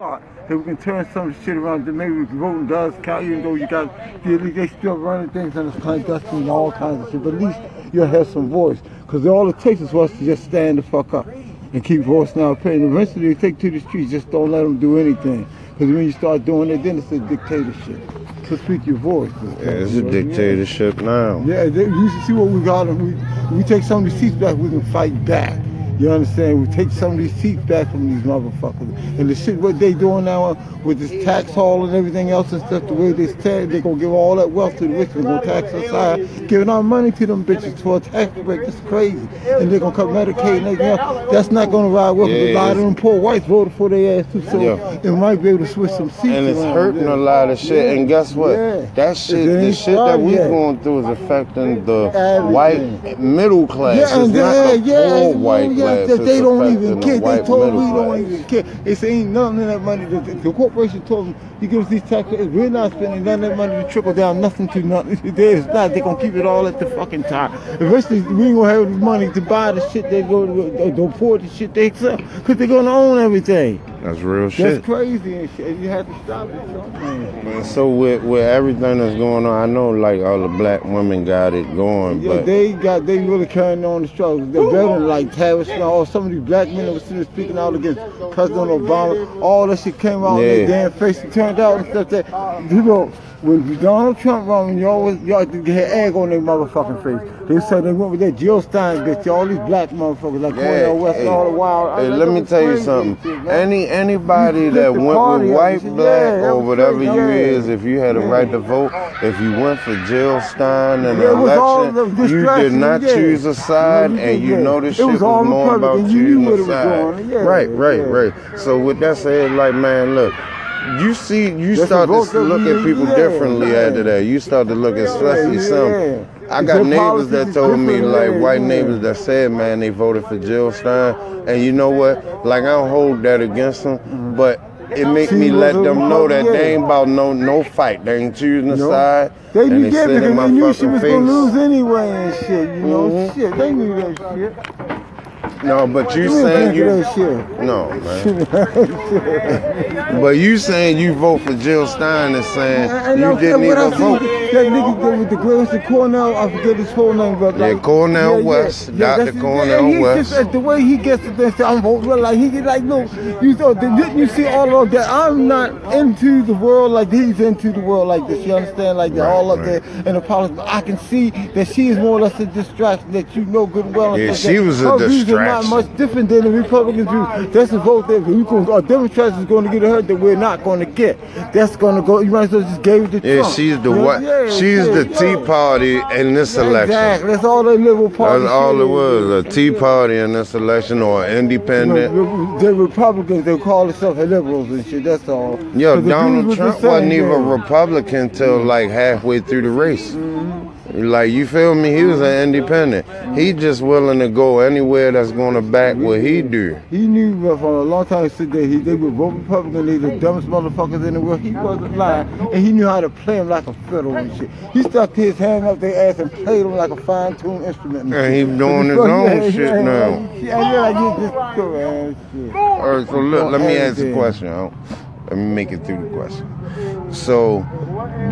If we can turn some shit around, then maybe we can vote in Dallas County, even though you got, they, they still running things and it's clandestine and all kinds of shit. But at least you'll have some voice. Because all it takes is for us to just stand the fuck up and keep voicing our opinion. Eventually they take to the streets, just don't let them do anything. Because when you start doing it, then it's a dictatorship. So speak your voice. Yeah, it's a dictatorship now. Yeah, they, you see what we got. We, we take some of these seats back, we can fight back. You understand? We take some of these seats back from these motherfuckers. And the shit what they doing now with this tax haul and everything else and stuff, the way they stand, they gonna give all that wealth to the rich and go tax us high, giving our money to them bitches for a tax break. It's crazy. And they're gonna cut Medicaid and everything else. That's not gonna ride well because Yeah, a lot of them poor whites voted for their ass too. So Yeah. it might be able to switch some seats. And it's hurting a lot of shit. Yeah. And guess what? Yeah. That shit, the shit that we yet. going through is affecting the Everything. white middle class. Yeah, it's not yeah, the yeah, poor white yeah, class. that they don't even care. They told middle we don't even care. They say ain't nothing in that money. The, the, the corporation told them you give us these taxes. We're not spending none of that money to trickle down nothing to nothing. It's not. They're gonna keep it all at the fucking top. Eventually, we ain't gonna have the money to buy the shit they go to, to afford the shit they sell because they're gonna own everything. That's real shit. That's crazy and shit. You have to stop it. something. And so with with everything that's going on, I know like all the black women got it going, Yeah, but they got they really carrying on the struggle. They're better than like Tavis Smith, or some of these black men that were sitting speaking out against President Obama. All that shit came out in Yeah. their damn face. It turned out and stuff that you know when Donald Trump run, you always you always had egg on their motherfucking face. They said they went with that Jill Stein bitch. All these black motherfuckers like Yeah, Cornel West hey, all the wild. I Hey, let me tell you something. Any anybody that went with white, shit. black, Yeah, or whatever crazy, you yeah. is, if you had a right to vote, if you went for Jill Stein in the election, you did not choose a side, and you know this It shit was was, all more about You choosing a side. Right, right, right. So with that said, like man, look. You see, you That's start to look at people yeah, differently yeah. after that. You start to look at, especially yeah. some. I got neighbors that told me like white neighbors that said, man, they voted for Jill Stein, and you know what? Like I don't hold that against them, but it make She me let them know that they ain't about no no fight. They ain't choosing a No. side, They and knew that because they knew she was face. gonna lose anyway and shit, you know, Mhm. shit. They knew that shit. No, but you Give me a saying you of that shit. no man. But you saying you vote for Jill Stein and saying you didn't even vote. That nigga that with the greatest Cornel, I forget his full name, but Yeah, Cornell Cornel West, Dr. that's- Cornel and he West. Just, the way he gets it, this, I'm voting like he get like, no, you thought didn't you see all of that? I'm not into the world like he's into the world like this. You understand? Like they're Right, all up right. there in the politics. I can see that she is more or less a distraction that you know good and well. Yeah, she was a her views are not much different than the Republicans do. That's a vote that we can, uh, Democrats is going to get hurt that we're not going to get. That's going to go. You might as well just give it to Yeah, Trump. she's the You what? Yeah, she's the. Tea Party in this election. Exactly. That's all they liberal party. That's all it was, a Tea Party in this election or independent. The Republicans, they call themselves liberals and shit. That's all. Yo, the Donald Trump wasn't even. Republican till like halfway through the race. Mm-hmm. Like you feel me? He was an independent. He just willing to go anywhere that's gonna back what he do. He knew for a long time. He said that he, they would vote Republican. They the dumbest motherfuckers in the world. He wasn't lying, and he knew how to play them like a fiddle and shit. He stuck his hand up their ass and played them like a fine-tuned instrument. And he doing his own yeah, shit now. Yeah, yeah, like you just go ass shit. All right, so look, let me ask a question. Huh? Let me make it through the question. So,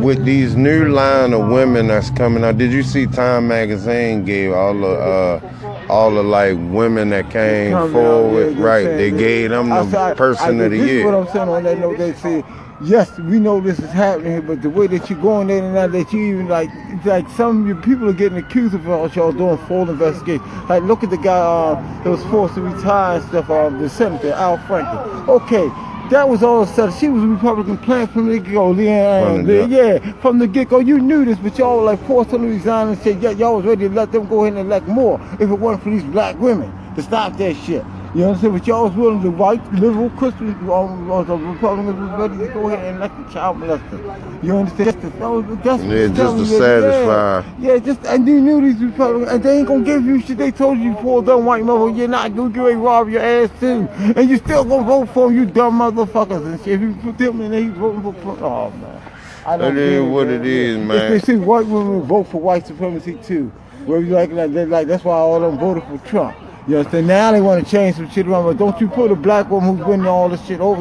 with these new line of women that's coming out, did you see Time Magazine gave all the uh, all the like women that came forward, yeah, right? They gave them the said- I- person I, of the this is what. I'm saying on that note. They said, yes, we know this is happening but the way that you're going there and now that you even like, it's like some of your people are getting accused of what y'all doing full investigation. Like, look at the guy um, that was forced to retire and stuff, um, the senator, Al Franken. Okay. That was all set. She was a Republican plan from the get-go. Leeann, From yeah, from the get-go. You knew this, but y'all were like forced to resign and said, yeah, y'all was ready to let them go ahead and elect more if it wasn't for these black women to stop that shit. You understand? But y'all was willing, the white liberal Christians, the Republicans was ready to go ahead and elect the child molester. You understand? That's, the, that that's Yeah, just to satisfy. Yeah, yeah, just and you knew these Republicans, and they ain't gonna give you shit. They told you before, dumb white mother, you're not gonna get to rob your ass too, and you still gonna vote for them, you dumb motherfuckers and shit. If you put them in there, he's voting for. Oh man. I don't It is care, what man. it is, If man. They see white women vote for white supremacy too. Where you like that? Like that's why all of them voted for Trump. You understand? Now they want to change some shit around, but don't you put a black woman who's winning all this shit over